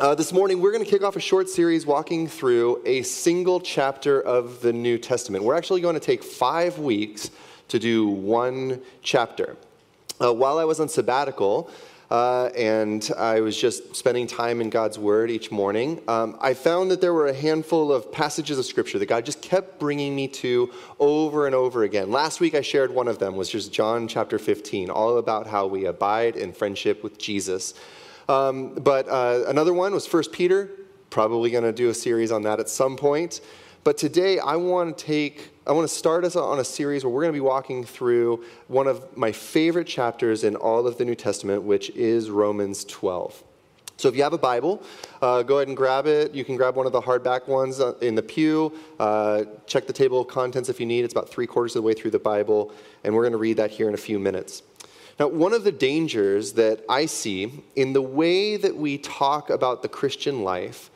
Uh, this morning, we're going to kick off a short series walking through a single chapter of the New Testament. We're actually going to take five weeks to do one chapter. Uh, while I was on sabbatical, uh, and I was just spending time in God's Word each morning, um, I found that there were a handful of passages of Scripture that God just kept bringing me to over and over again. Last week I shared one of them, was just John chapter 15, all about how we abide in friendship with Jesus. Um, but uh, another one was First Peter. Probably going to do a series on that at some point. But today I want to take, I want to start us on a series where we're going to be walking through one of my favorite chapters in all of the New Testament, which is Romans 12. So if you have a Bible, uh, go ahead and grab it. You can grab one of the hardback ones uh, in the pew. Uh, check the table of contents if you need. It's about three quarters of the way through the Bible, and we're going to read that here in a few minutes. Now, one of the dangers that I see in the way that we talk about the Christian life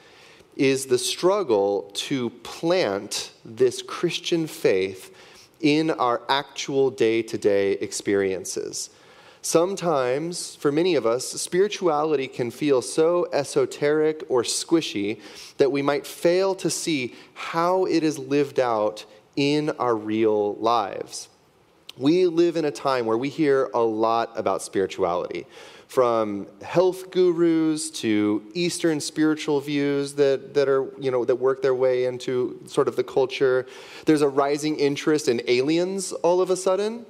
is the struggle to plant this Christian faith in our actual day to day experiences. Sometimes, for many of us, spirituality can feel so esoteric or squishy that we might fail to see how it is lived out in our real lives. We live in a time where we hear a lot about spirituality, from health gurus to Eastern spiritual views that, that are, you know, that work their way into sort of the culture. There's a rising interest in aliens all of a sudden.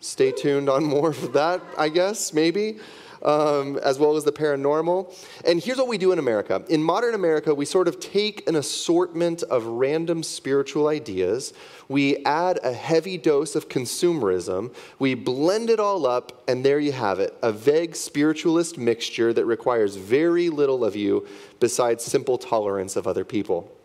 Stay tuned on more of that, I guess, maybe um, as well as the paranormal. And here's what we do in America. In modern America, we sort of take an assortment of random spiritual ideas, we add a heavy dose of consumerism, we blend it all up, and there you have it a vague spiritualist mixture that requires very little of you besides simple tolerance of other people.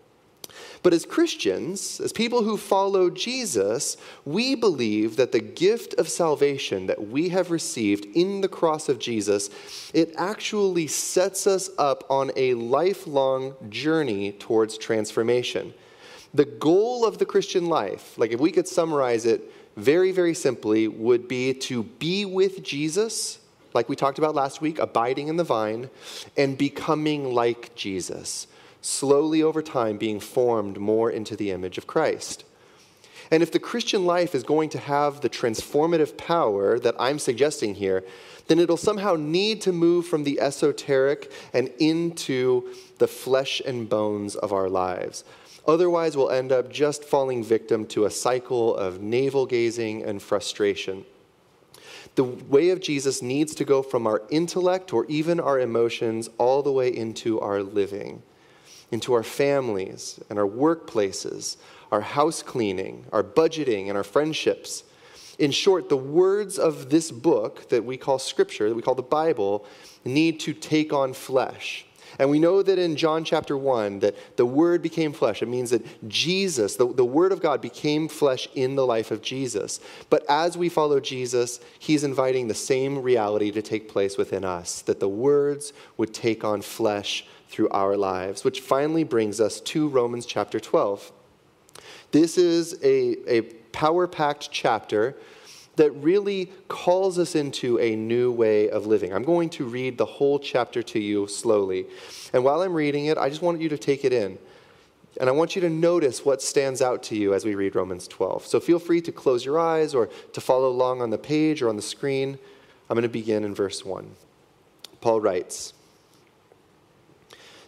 But as Christians, as people who follow Jesus, we believe that the gift of salvation that we have received in the cross of Jesus, it actually sets us up on a lifelong journey towards transformation. The goal of the Christian life, like if we could summarize it very, very simply, would be to be with Jesus, like we talked about last week, abiding in the vine, and becoming like Jesus slowly over time being formed more into the image of Christ. And if the Christian life is going to have the transformative power that I'm suggesting here, then it'll somehow need to move from the esoteric and into the flesh and bones of our lives. Otherwise, we'll end up just falling victim to a cycle of navel gazing and frustration. The way of Jesus needs to go from our intellect or even our emotions all the way into our living into our families and our workplaces, our house cleaning, our budgeting, and our friendships. In short, the words of this book that we call Scripture, that we call the Bible, need to take on flesh. And we know that in John chapter 1 that the Word became flesh. It means that Jesus, the, the Word of God, became flesh in the life of Jesus. But as we follow Jesus, He's inviting the same reality to take place within us that the words would take on flesh through our lives, which finally brings us to Romans chapter 12. This is a, a power packed chapter that really calls us into a new way of living. I'm going to read the whole chapter to you slowly. And while I'm reading it, I just want you to take it in. And I want you to notice what stands out to you as we read Romans 12. So feel free to close your eyes or to follow along on the page or on the screen. I'm going to begin in verse 1. Paul writes,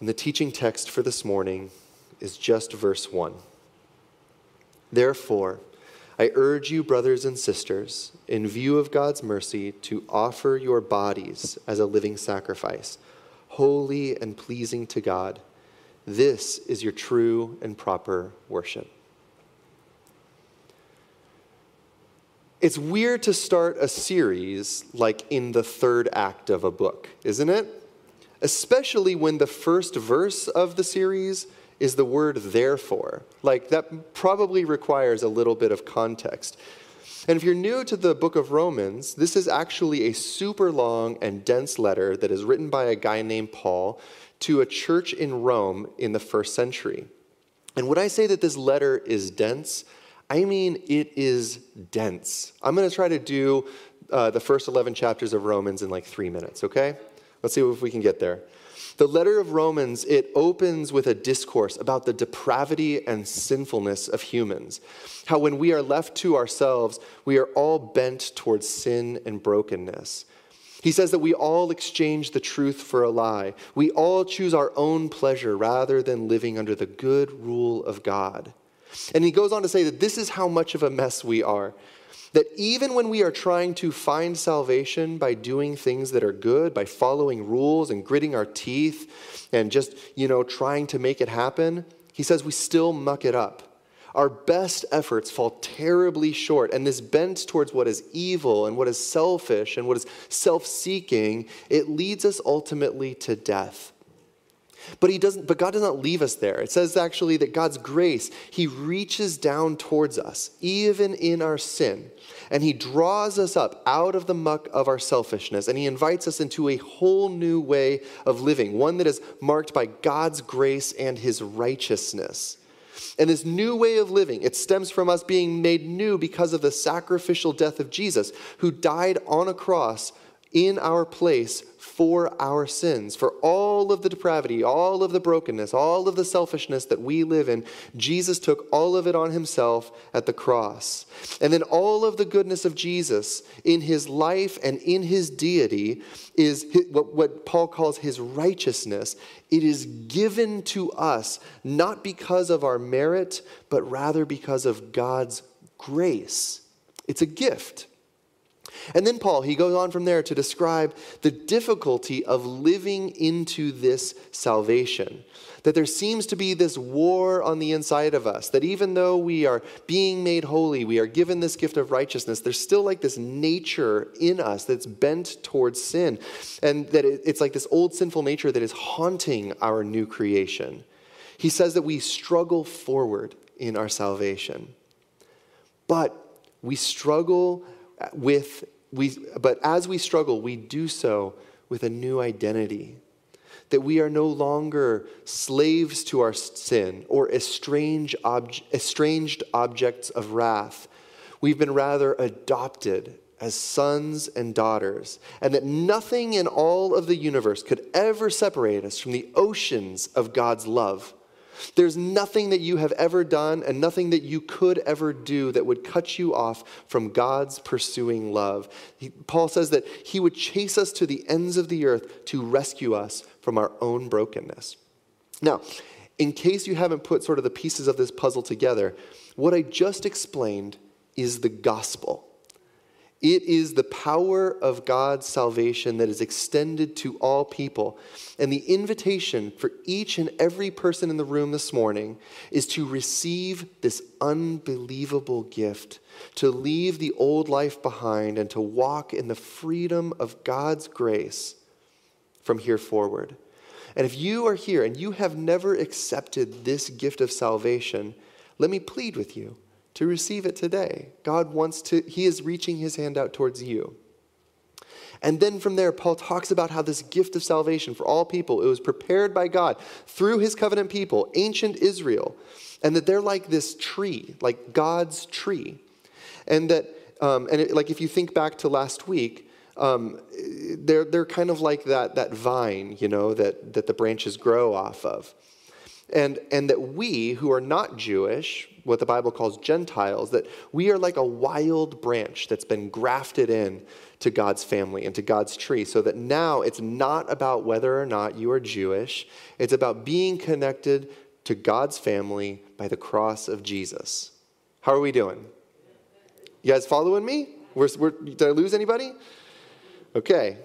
And the teaching text for this morning is just verse 1. Therefore, I urge you, brothers and sisters, in view of God's mercy, to offer your bodies as a living sacrifice, holy and pleasing to God. This is your true and proper worship. It's weird to start a series like in the third act of a book, isn't it? Especially when the first verse of the series is the word therefore. Like, that probably requires a little bit of context. And if you're new to the book of Romans, this is actually a super long and dense letter that is written by a guy named Paul to a church in Rome in the first century. And when I say that this letter is dense, I mean it is dense. I'm going to try to do uh, the first 11 chapters of Romans in like three minutes, okay? Let's see if we can get there. The letter of Romans, it opens with a discourse about the depravity and sinfulness of humans. How when we are left to ourselves, we are all bent towards sin and brokenness. He says that we all exchange the truth for a lie. We all choose our own pleasure rather than living under the good rule of God. And he goes on to say that this is how much of a mess we are. That even when we are trying to find salvation by doing things that are good, by following rules and gritting our teeth and just, you know, trying to make it happen, he says we still muck it up. Our best efforts fall terribly short, and this bent towards what is evil and what is selfish and what is self seeking, it leads us ultimately to death. But, he doesn't, but God does not leave us there. It says actually that God's grace, He reaches down towards us, even in our sin, and He draws us up out of the muck of our selfishness, and He invites us into a whole new way of living, one that is marked by God's grace and His righteousness. And this new way of living, it stems from us being made new because of the sacrificial death of Jesus, who died on a cross in our place for our sins, for all of the depravity, all of the brokenness, all of the selfishness that we live in. Jesus took all of it on himself at the cross. And then all of the goodness of Jesus in his life and in his deity is what Paul calls his righteousness. It is given to us not because of our merit, but rather because of God's grace. It's a gift. And then Paul, he goes on from there to describe the difficulty of living into this salvation. That there seems to be this war on the inside of us, that even though we are being made holy, we are given this gift of righteousness, there's still like this nature in us that's bent towards sin. And that it's like this old sinful nature that is haunting our new creation. He says that we struggle forward in our salvation. But we struggle with, we, but as we struggle, we do so with a new identity. That we are no longer slaves to our sin or estranged, estranged objects of wrath. We've been rather adopted as sons and daughters, and that nothing in all of the universe could ever separate us from the oceans of God's love. There's nothing that you have ever done and nothing that you could ever do that would cut you off from God's pursuing love. He, Paul says that he would chase us to the ends of the earth to rescue us from our own brokenness. Now, in case you haven't put sort of the pieces of this puzzle together, what I just explained is the gospel. It is the power of God's salvation that is extended to all people. And the invitation for each and every person in the room this morning is to receive this unbelievable gift, to leave the old life behind and to walk in the freedom of God's grace from here forward. And if you are here and you have never accepted this gift of salvation, let me plead with you to receive it today. God wants to, He is reaching His hand out towards you. And then from there, Paul talks about how this gift of salvation for all people, it was prepared by God through His covenant people, ancient Israel, and that they're like this tree, like God's tree. And that, um, and it, like if you think back to last week, um, they're, they're kind of like that, that vine, you know, that, that the branches grow off of. And, and that we, who are not Jewish, what the Bible calls Gentiles, that we are like a wild branch that's been grafted in to God's family and to God's tree, so that now it's not about whether or not you are Jewish, it's about being connected to God's family by the cross of Jesus. How are we doing? You guys following me? We're, we're, did I lose anybody? Okay,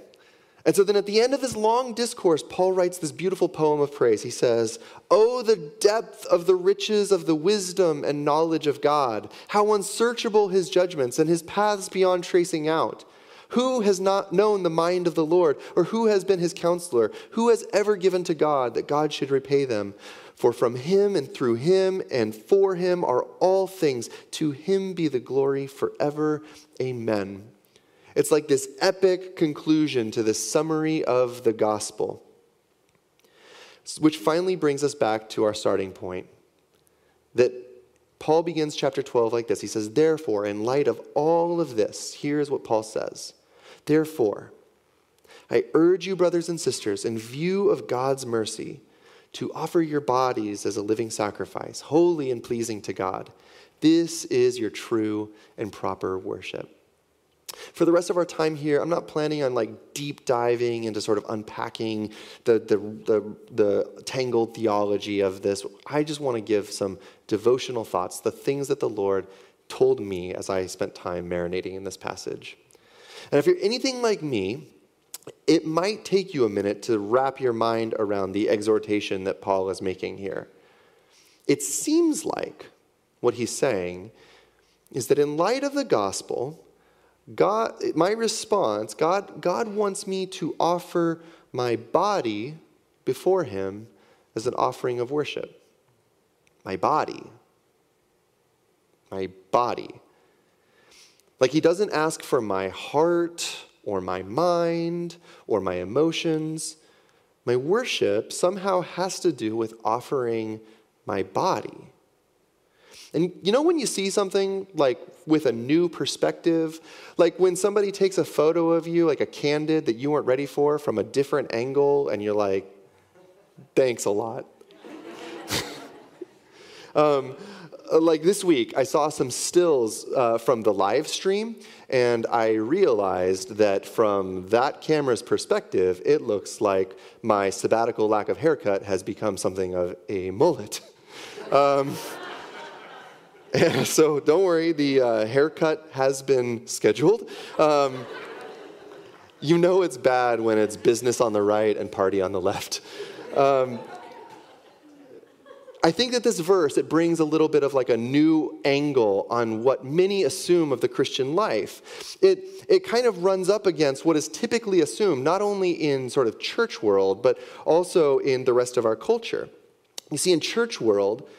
and so then at the end of this long discourse, Paul writes this beautiful poem of praise. He says, Oh, the depth of the riches of the wisdom and knowledge of God! How unsearchable his judgments and his paths beyond tracing out! Who has not known the mind of the Lord, or who has been his counselor? Who has ever given to God that God should repay them? For from him and through him and for him are all things. To him be the glory forever. Amen. It's like this epic conclusion to the summary of the gospel, which finally brings us back to our starting point. That Paul begins chapter 12 like this He says, Therefore, in light of all of this, here's what Paul says Therefore, I urge you, brothers and sisters, in view of God's mercy, to offer your bodies as a living sacrifice, holy and pleasing to God. This is your true and proper worship. For the rest of our time here, I'm not planning on like deep diving into sort of unpacking the, the, the, the tangled theology of this. I just want to give some devotional thoughts, the things that the Lord told me as I spent time marinating in this passage. And if you're anything like me, it might take you a minute to wrap your mind around the exhortation that Paul is making here. It seems like what he's saying is that in light of the gospel, God, my response, God, God wants me to offer my body before Him as an offering of worship. My body. My body. Like He doesn't ask for my heart or my mind or my emotions. My worship somehow has to do with offering my body. And you know when you see something like with a new perspective, like when somebody takes a photo of you, like a candid that you weren't ready for from a different angle, and you're like, thanks a lot. um, like this week, I saw some stills uh, from the live stream, and I realized that from that camera's perspective, it looks like my sabbatical lack of haircut has become something of a mullet. Um, so don't worry, the uh, haircut has been scheduled. Um, you know it's bad when it's business on the right and party on the left. Um, I think that this verse it brings a little bit of like a new angle on what many assume of the Christian life. It it kind of runs up against what is typically assumed not only in sort of church world but also in the rest of our culture. You see in church world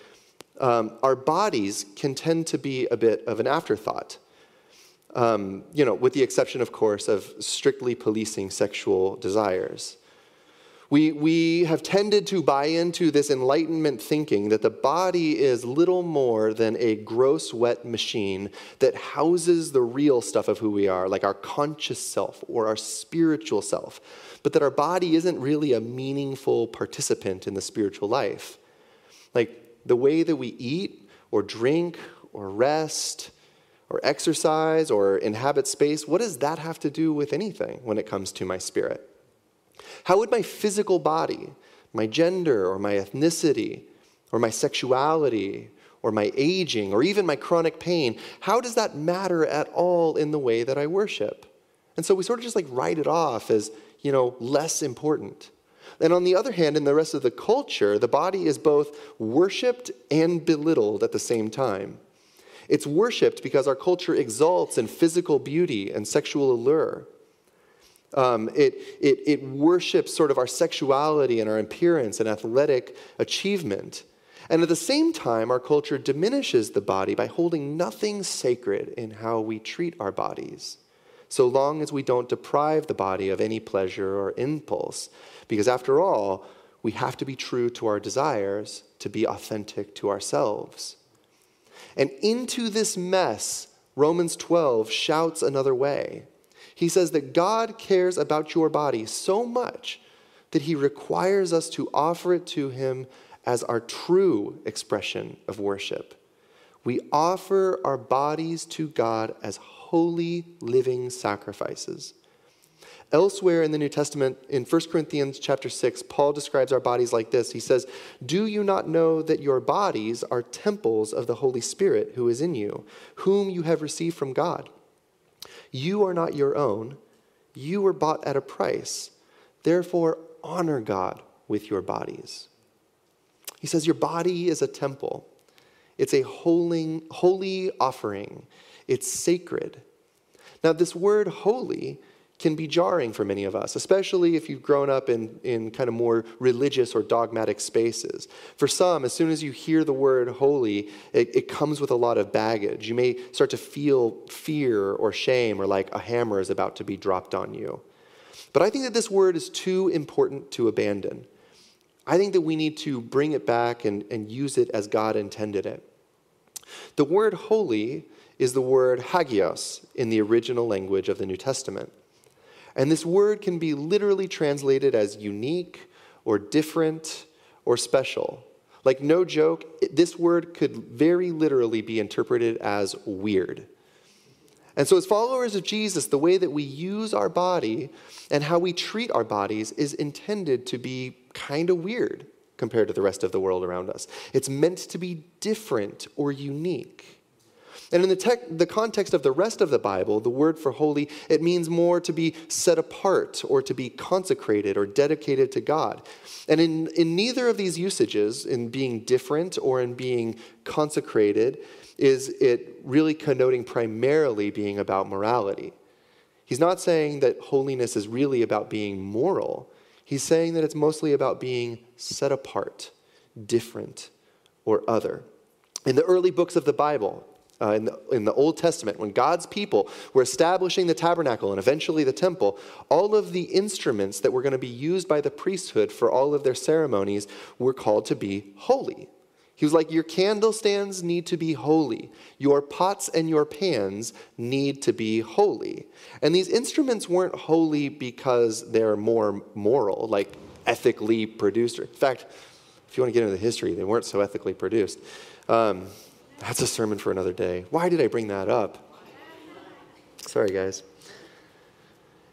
um, our bodies can tend to be a bit of an afterthought. Um, you know, with the exception, of course, of strictly policing sexual desires. We, we have tended to buy into this enlightenment thinking that the body is little more than a gross, wet machine that houses the real stuff of who we are, like our conscious self or our spiritual self, but that our body isn't really a meaningful participant in the spiritual life. Like the way that we eat or drink or rest or exercise or inhabit space, what does that have to do with anything when it comes to my spirit? How would my physical body, my gender or my ethnicity or my sexuality or my aging or even my chronic pain, how does that matter at all in the way that I worship? And so we sort of just like write it off as, you know, less important. And on the other hand, in the rest of the culture, the body is both worshiped and belittled at the same time. It's worshiped because our culture exalts in physical beauty and sexual allure. Um, it, it, it worships sort of our sexuality and our appearance and athletic achievement. And at the same time, our culture diminishes the body by holding nothing sacred in how we treat our bodies, so long as we don't deprive the body of any pleasure or impulse. Because after all, we have to be true to our desires to be authentic to ourselves. And into this mess, Romans 12 shouts another way. He says that God cares about your body so much that he requires us to offer it to him as our true expression of worship. We offer our bodies to God as holy living sacrifices. Elsewhere in the New Testament, in 1 Corinthians chapter 6, Paul describes our bodies like this. He says, Do you not know that your bodies are temples of the Holy Spirit who is in you, whom you have received from God? You are not your own, you were bought at a price. Therefore, honor God with your bodies. He says, Your body is a temple, it's a holy, holy offering, it's sacred. Now, this word holy can be jarring for many of us, especially if you've grown up in, in kind of more religious or dogmatic spaces. For some, as soon as you hear the word holy, it, it comes with a lot of baggage. You may start to feel fear or shame or like a hammer is about to be dropped on you. But I think that this word is too important to abandon. I think that we need to bring it back and, and use it as God intended it. The word holy is the word hagios in the original language of the New Testament. And this word can be literally translated as unique or different or special. Like, no joke, this word could very literally be interpreted as weird. And so, as followers of Jesus, the way that we use our body and how we treat our bodies is intended to be kind of weird compared to the rest of the world around us. It's meant to be different or unique. And in the, tech, the context of the rest of the Bible, the word for holy, it means more to be set apart or to be consecrated or dedicated to God. And in, in neither of these usages, in being different or in being consecrated, is it really connoting primarily being about morality. He's not saying that holiness is really about being moral. He's saying that it's mostly about being set apart, different, or other. In the early books of the Bible, uh, in, the, in the Old Testament, when God's people were establishing the tabernacle and eventually the temple, all of the instruments that were going to be used by the priesthood for all of their ceremonies were called to be holy. He was like, Your candle stands need to be holy. Your pots and your pans need to be holy. And these instruments weren't holy because they're more moral, like ethically produced. In fact, if you want to get into the history, they weren't so ethically produced. Um, that's a sermon for another day. Why did I bring that up? Sorry, guys.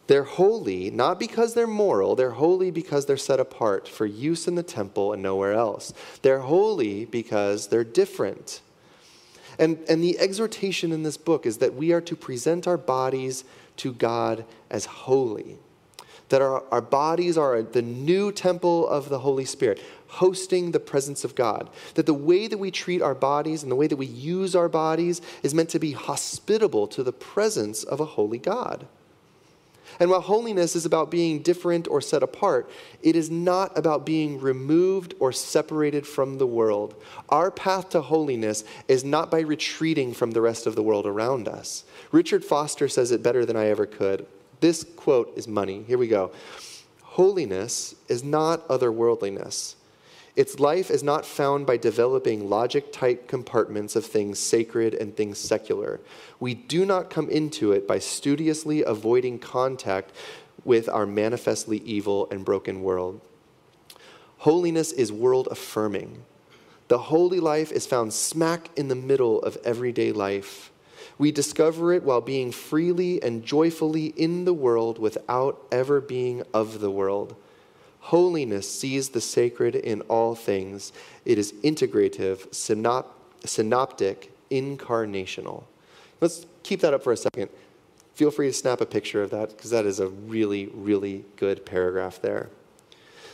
They're holy not because they're moral, they're holy because they're set apart for use in the temple and nowhere else. They're holy because they're different. And, and the exhortation in this book is that we are to present our bodies to God as holy that our, our bodies are the new temple of the Holy Spirit, hosting the presence of God. That the way that we treat our bodies and the way that we use our bodies is meant to be hospitable to the presence of a holy God. And while holiness is about being different or set apart, it is not about being removed or separated from the world. Our path to holiness is not by retreating from the rest of the world around us. Richard Foster says it better than I ever could. This quote is money. Here we go. Holiness is not otherworldliness. Its life is not found by developing logic tight compartments of things sacred and things secular. We do not come into it by studiously avoiding contact with our manifestly evil and broken world. Holiness is world affirming. The holy life is found smack in the middle of everyday life. We discover it while being freely and joyfully in the world without ever being of the world. Holiness sees the sacred in all things. It is integrative, synop- synoptic, incarnational. Let's keep that up for a second. Feel free to snap a picture of that because that is a really, really good paragraph there.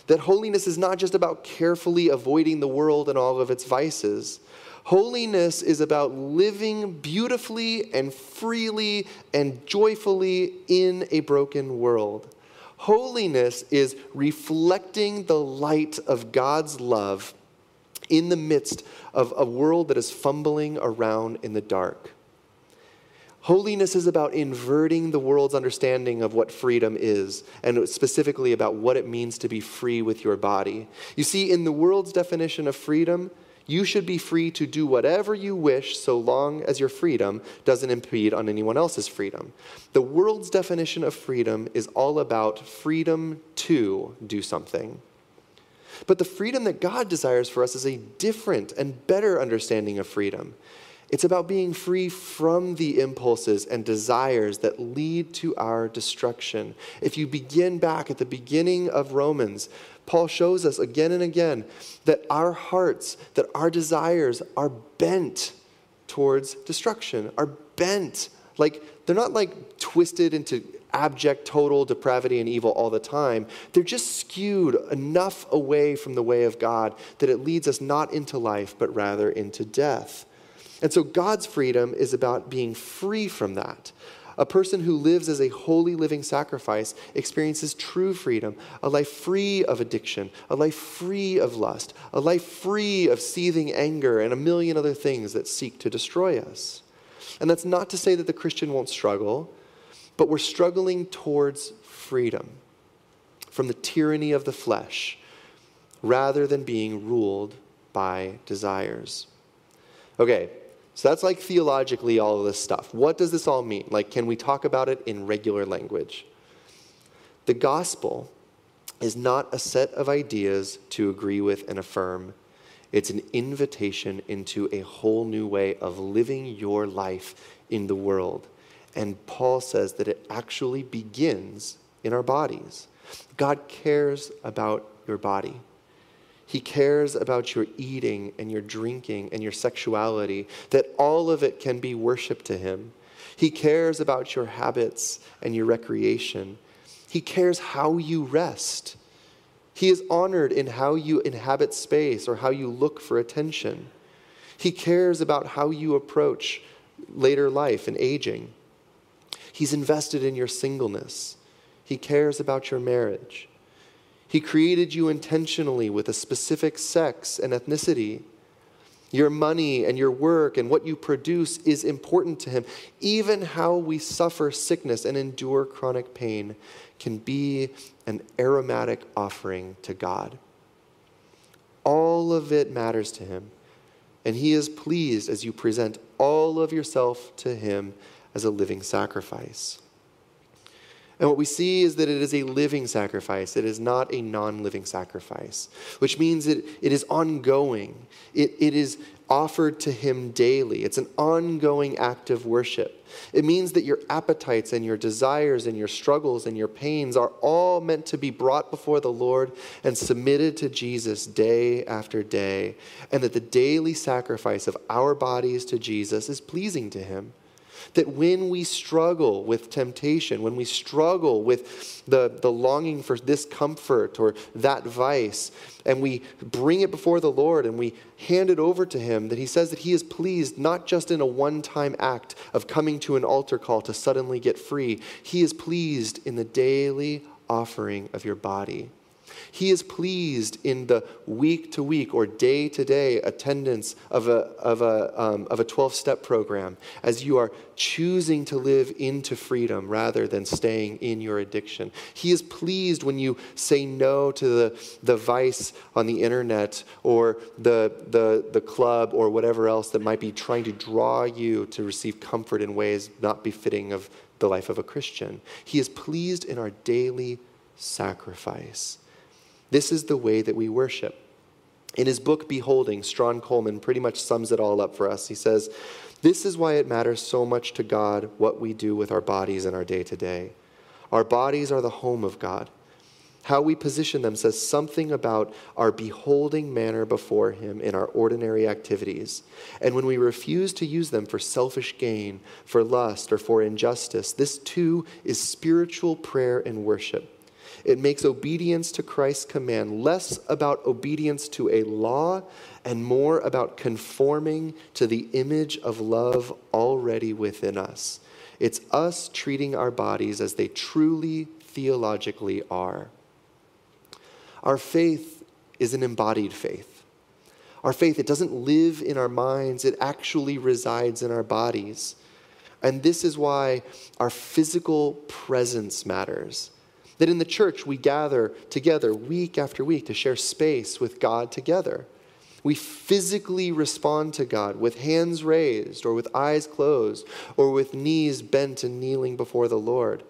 That holiness is not just about carefully avoiding the world and all of its vices. Holiness is about living beautifully and freely and joyfully in a broken world. Holiness is reflecting the light of God's love in the midst of a world that is fumbling around in the dark. Holiness is about inverting the world's understanding of what freedom is, and specifically about what it means to be free with your body. You see, in the world's definition of freedom, you should be free to do whatever you wish so long as your freedom doesn't impede on anyone else's freedom. The world's definition of freedom is all about freedom to do something. But the freedom that God desires for us is a different and better understanding of freedom. It's about being free from the impulses and desires that lead to our destruction. If you begin back at the beginning of Romans, Paul shows us again and again that our hearts, that our desires are bent towards destruction, are bent. Like, they're not like twisted into abject, total depravity and evil all the time. They're just skewed enough away from the way of God that it leads us not into life, but rather into death. And so God's freedom is about being free from that, a person who lives as a holy living sacrifice experiences true freedom, a life free of addiction, a life free of lust, a life free of seething anger, and a million other things that seek to destroy us. And that's not to say that the Christian won't struggle, but we're struggling towards freedom from the tyranny of the flesh rather than being ruled by desires. Okay, so that's like theologically all of this stuff. What does this all mean? Like, can we talk about it in regular language? The gospel is not a set of ideas to agree with and affirm. It's an invitation into a whole new way of living your life in the world. And Paul says that it actually begins in our bodies. God cares about your body. He cares about your eating and your drinking and your sexuality, that all of it can be worship to Him. He cares about your habits and your recreation. He cares how you rest. He is honored in how you inhabit space or how you look for attention. He cares about how you approach later life and aging. He's invested in your singleness. He cares about your marriage. He created you intentionally with a specific sex and ethnicity. Your money and your work and what you produce is important to Him. Even how we suffer sickness and endure chronic pain can be an aromatic offering to God. All of it matters to Him, and He is pleased as you present all of yourself to Him as a living sacrifice. And what we see is that it is a living sacrifice. It is not a non living sacrifice, which means it, it is ongoing. It, it is offered to Him daily. It's an ongoing act of worship. It means that your appetites and your desires and your struggles and your pains are all meant to be brought before the Lord and submitted to Jesus day after day. And that the daily sacrifice of our bodies to Jesus is pleasing to Him. That when we struggle with temptation, when we struggle with the, the longing for this comfort or that vice, and we bring it before the Lord and we hand it over to Him, that He says that He is pleased not just in a one time act of coming to an altar call to suddenly get free, He is pleased in the daily offering of your body. He is pleased in the week to week or day to day attendance of a, of a, um, of a 12 step program as you are choosing to live into freedom rather than staying in your addiction. He is pleased when you say no to the, the vice on the internet or the, the, the club or whatever else that might be trying to draw you to receive comfort in ways not befitting of the life of a Christian. He is pleased in our daily sacrifice. This is the way that we worship. In his book, Beholding, Strahan Coleman pretty much sums it all up for us. He says, This is why it matters so much to God what we do with our bodies in our day to day. Our bodies are the home of God. How we position them says something about our beholding manner before Him in our ordinary activities. And when we refuse to use them for selfish gain, for lust, or for injustice, this too is spiritual prayer and worship. It makes obedience to Christ's command less about obedience to a law and more about conforming to the image of love already within us. It's us treating our bodies as they truly theologically are. Our faith is an embodied faith. Our faith, it doesn't live in our minds, it actually resides in our bodies. And this is why our physical presence matters. That in the church we gather together week after week to share space with God together. We physically respond to God with hands raised or with eyes closed or with knees bent and kneeling before the Lord.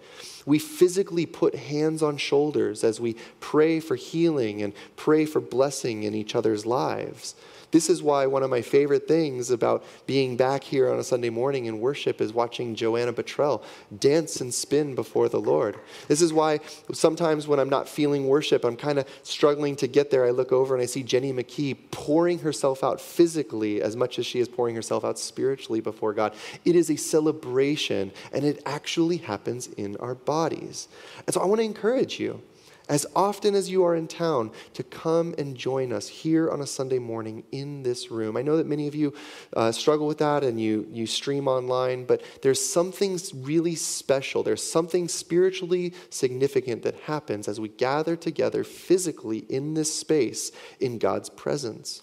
We physically put hands on shoulders as we pray for healing and pray for blessing in each other's lives. This is why one of my favorite things about being back here on a Sunday morning in worship is watching Joanna Bottrell dance and spin before the Lord. This is why sometimes when I'm not feeling worship, I'm kind of struggling to get there. I look over and I see Jenny McKee pouring herself out physically as much as she is pouring herself out spiritually before God. It is a celebration, and it actually happens in our bodies. And so I want to encourage you as often as you are in town to come and join us here on a Sunday morning in this room. I know that many of you uh, struggle with that and you, you stream online, but there's something really special. There's something spiritually significant that happens as we gather together physically in this space in God's presence.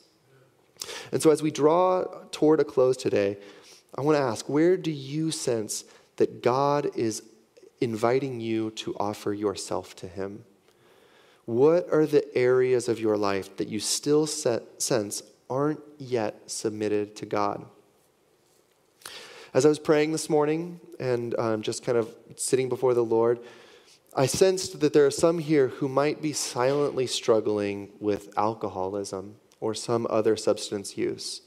And so, as we draw toward a close today, I want to ask where do you sense that God is inviting you to offer yourself to Him? What are the areas of your life that you still set, sense aren't yet submitted to God? As I was praying this morning and um, just kind of sitting before the Lord, I sensed that there are some here who might be silently struggling with alcoholism or some other substance use.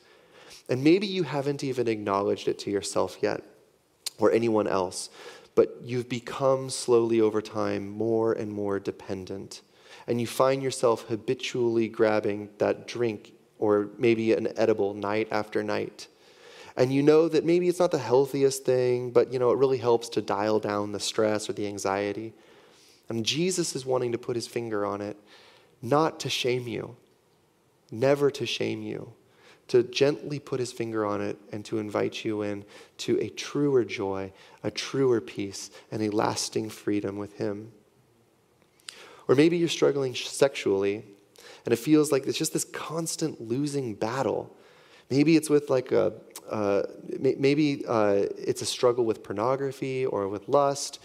And maybe you haven't even acknowledged it to yourself yet or anyone else, but you've become slowly over time more and more dependent and you find yourself habitually grabbing that drink or maybe an edible night after night. And you know that maybe it's not the healthiest thing, but you know it really helps to dial down the stress or the anxiety. And Jesus is wanting to put his finger on it, not to shame you, never to shame you, to gently put his finger on it and to invite you in to a truer joy, a truer peace, and a lasting freedom with him. Or maybe you're struggling sexually and it feels like it's just this constant losing battle. Maybe it's with like a, uh, maybe uh, it's a struggle with pornography or with lust.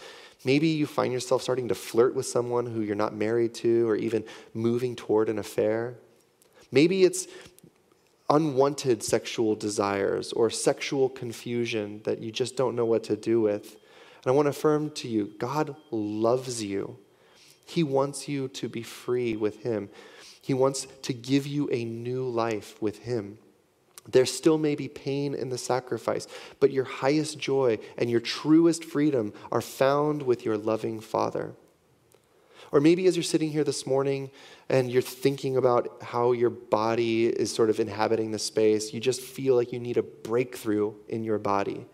Maybe you find yourself starting to flirt with someone who you're not married to or even moving toward an affair. Maybe it's unwanted sexual desires or sexual confusion that you just don't know what to do with. And I want to affirm to you God loves you. He wants you to be free with Him. He wants to give you a new life with Him. There still may be pain in the sacrifice, but your highest joy and your truest freedom are found with your loving Father. Or maybe as you're sitting here this morning and you're thinking about how your body is sort of inhabiting the space, you just feel like you need a breakthrough in your body.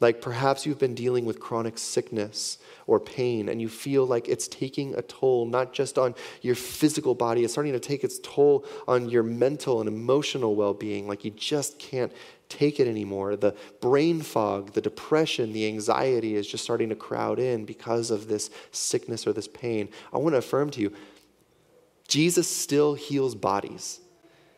Like perhaps you've been dealing with chronic sickness or pain and you feel like it's taking a toll, not just on your physical body, it's starting to take its toll on your mental and emotional well being. Like you just can't take it anymore. The brain fog, the depression, the anxiety is just starting to crowd in because of this sickness or this pain. I want to affirm to you Jesus still heals bodies.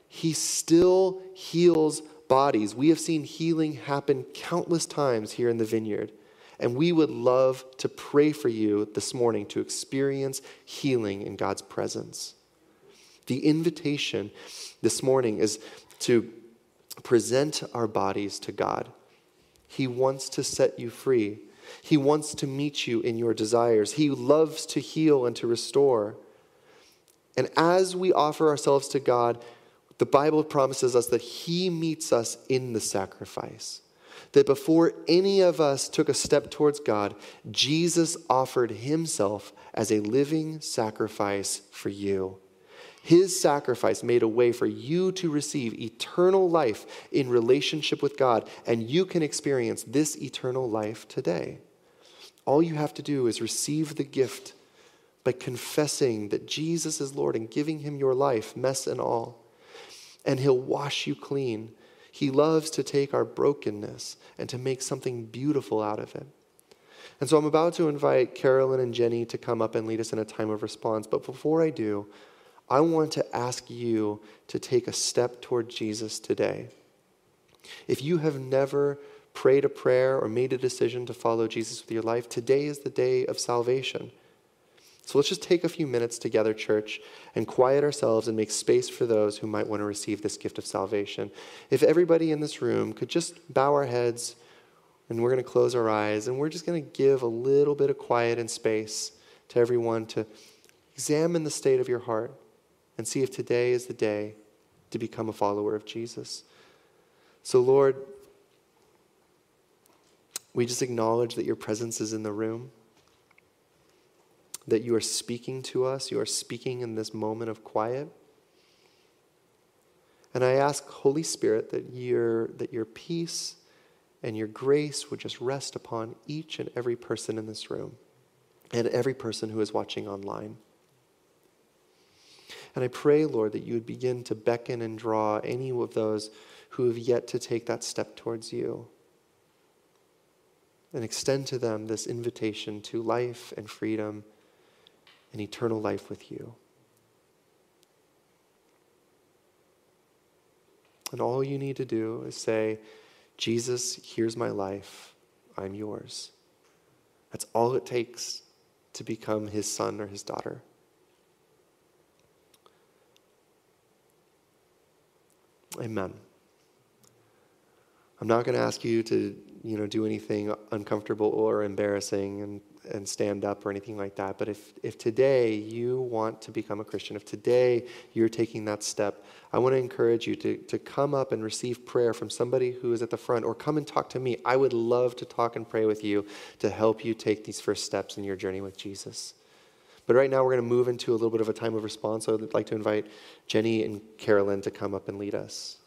He still heals bodies. We have seen healing happen countless times here in the vineyard. And we would love to pray for you this morning to experience healing in God's presence. The invitation this morning is to present our bodies to God. He wants to set you free. He wants to meet you in your desires. He loves to heal and to restore. And as we offer ourselves to God, the Bible promises us that He meets us in the sacrifice. That before any of us took a step towards God, Jesus offered Himself as a living sacrifice for you. His sacrifice made a way for you to receive eternal life in relationship with God, and you can experience this eternal life today. All you have to do is receive the gift by confessing that Jesus is Lord and giving Him your life, mess and all. And He'll wash you clean. He loves to take our brokenness and to make something beautiful out of it. And so I'm about to invite Carolyn and Jenny to come up and lead us in a time of response. But before I do, I want to ask you to take a step toward Jesus today. If you have never prayed a prayer or made a decision to follow Jesus with your life, today is the day of salvation. So let's just take a few minutes together, church, and quiet ourselves and make space for those who might want to receive this gift of salvation. If everybody in this room could just bow our heads and we're going to close our eyes and we're just going to give a little bit of quiet and space to everyone to examine the state of your heart and see if today is the day to become a follower of Jesus. So, Lord, we just acknowledge that your presence is in the room, that you are speaking to us, you are speaking in this moment of quiet. And I ask, Holy Spirit, that your, that your peace and your grace would just rest upon each and every person in this room and every person who is watching online. And I pray, Lord, that you would begin to beckon and draw any of those who have yet to take that step towards you. And extend to them this invitation to life and freedom and eternal life with you. And all you need to do is say, Jesus, here's my life. I'm yours. That's all it takes to become his son or his daughter. Amen. I'm not going to ask you to, you know, do anything uncomfortable or embarrassing and, and stand up or anything like that. But if, if today you want to become a Christian, if today you're taking that step, I want to encourage you to, to come up and receive prayer from somebody who is at the front or come and talk to me. I would love to talk and pray with you to help you take these first steps in your journey with Jesus. But right now, we're going to move into a little bit of a time of response. So I'd like to invite Jenny and Carolyn to come up and lead us.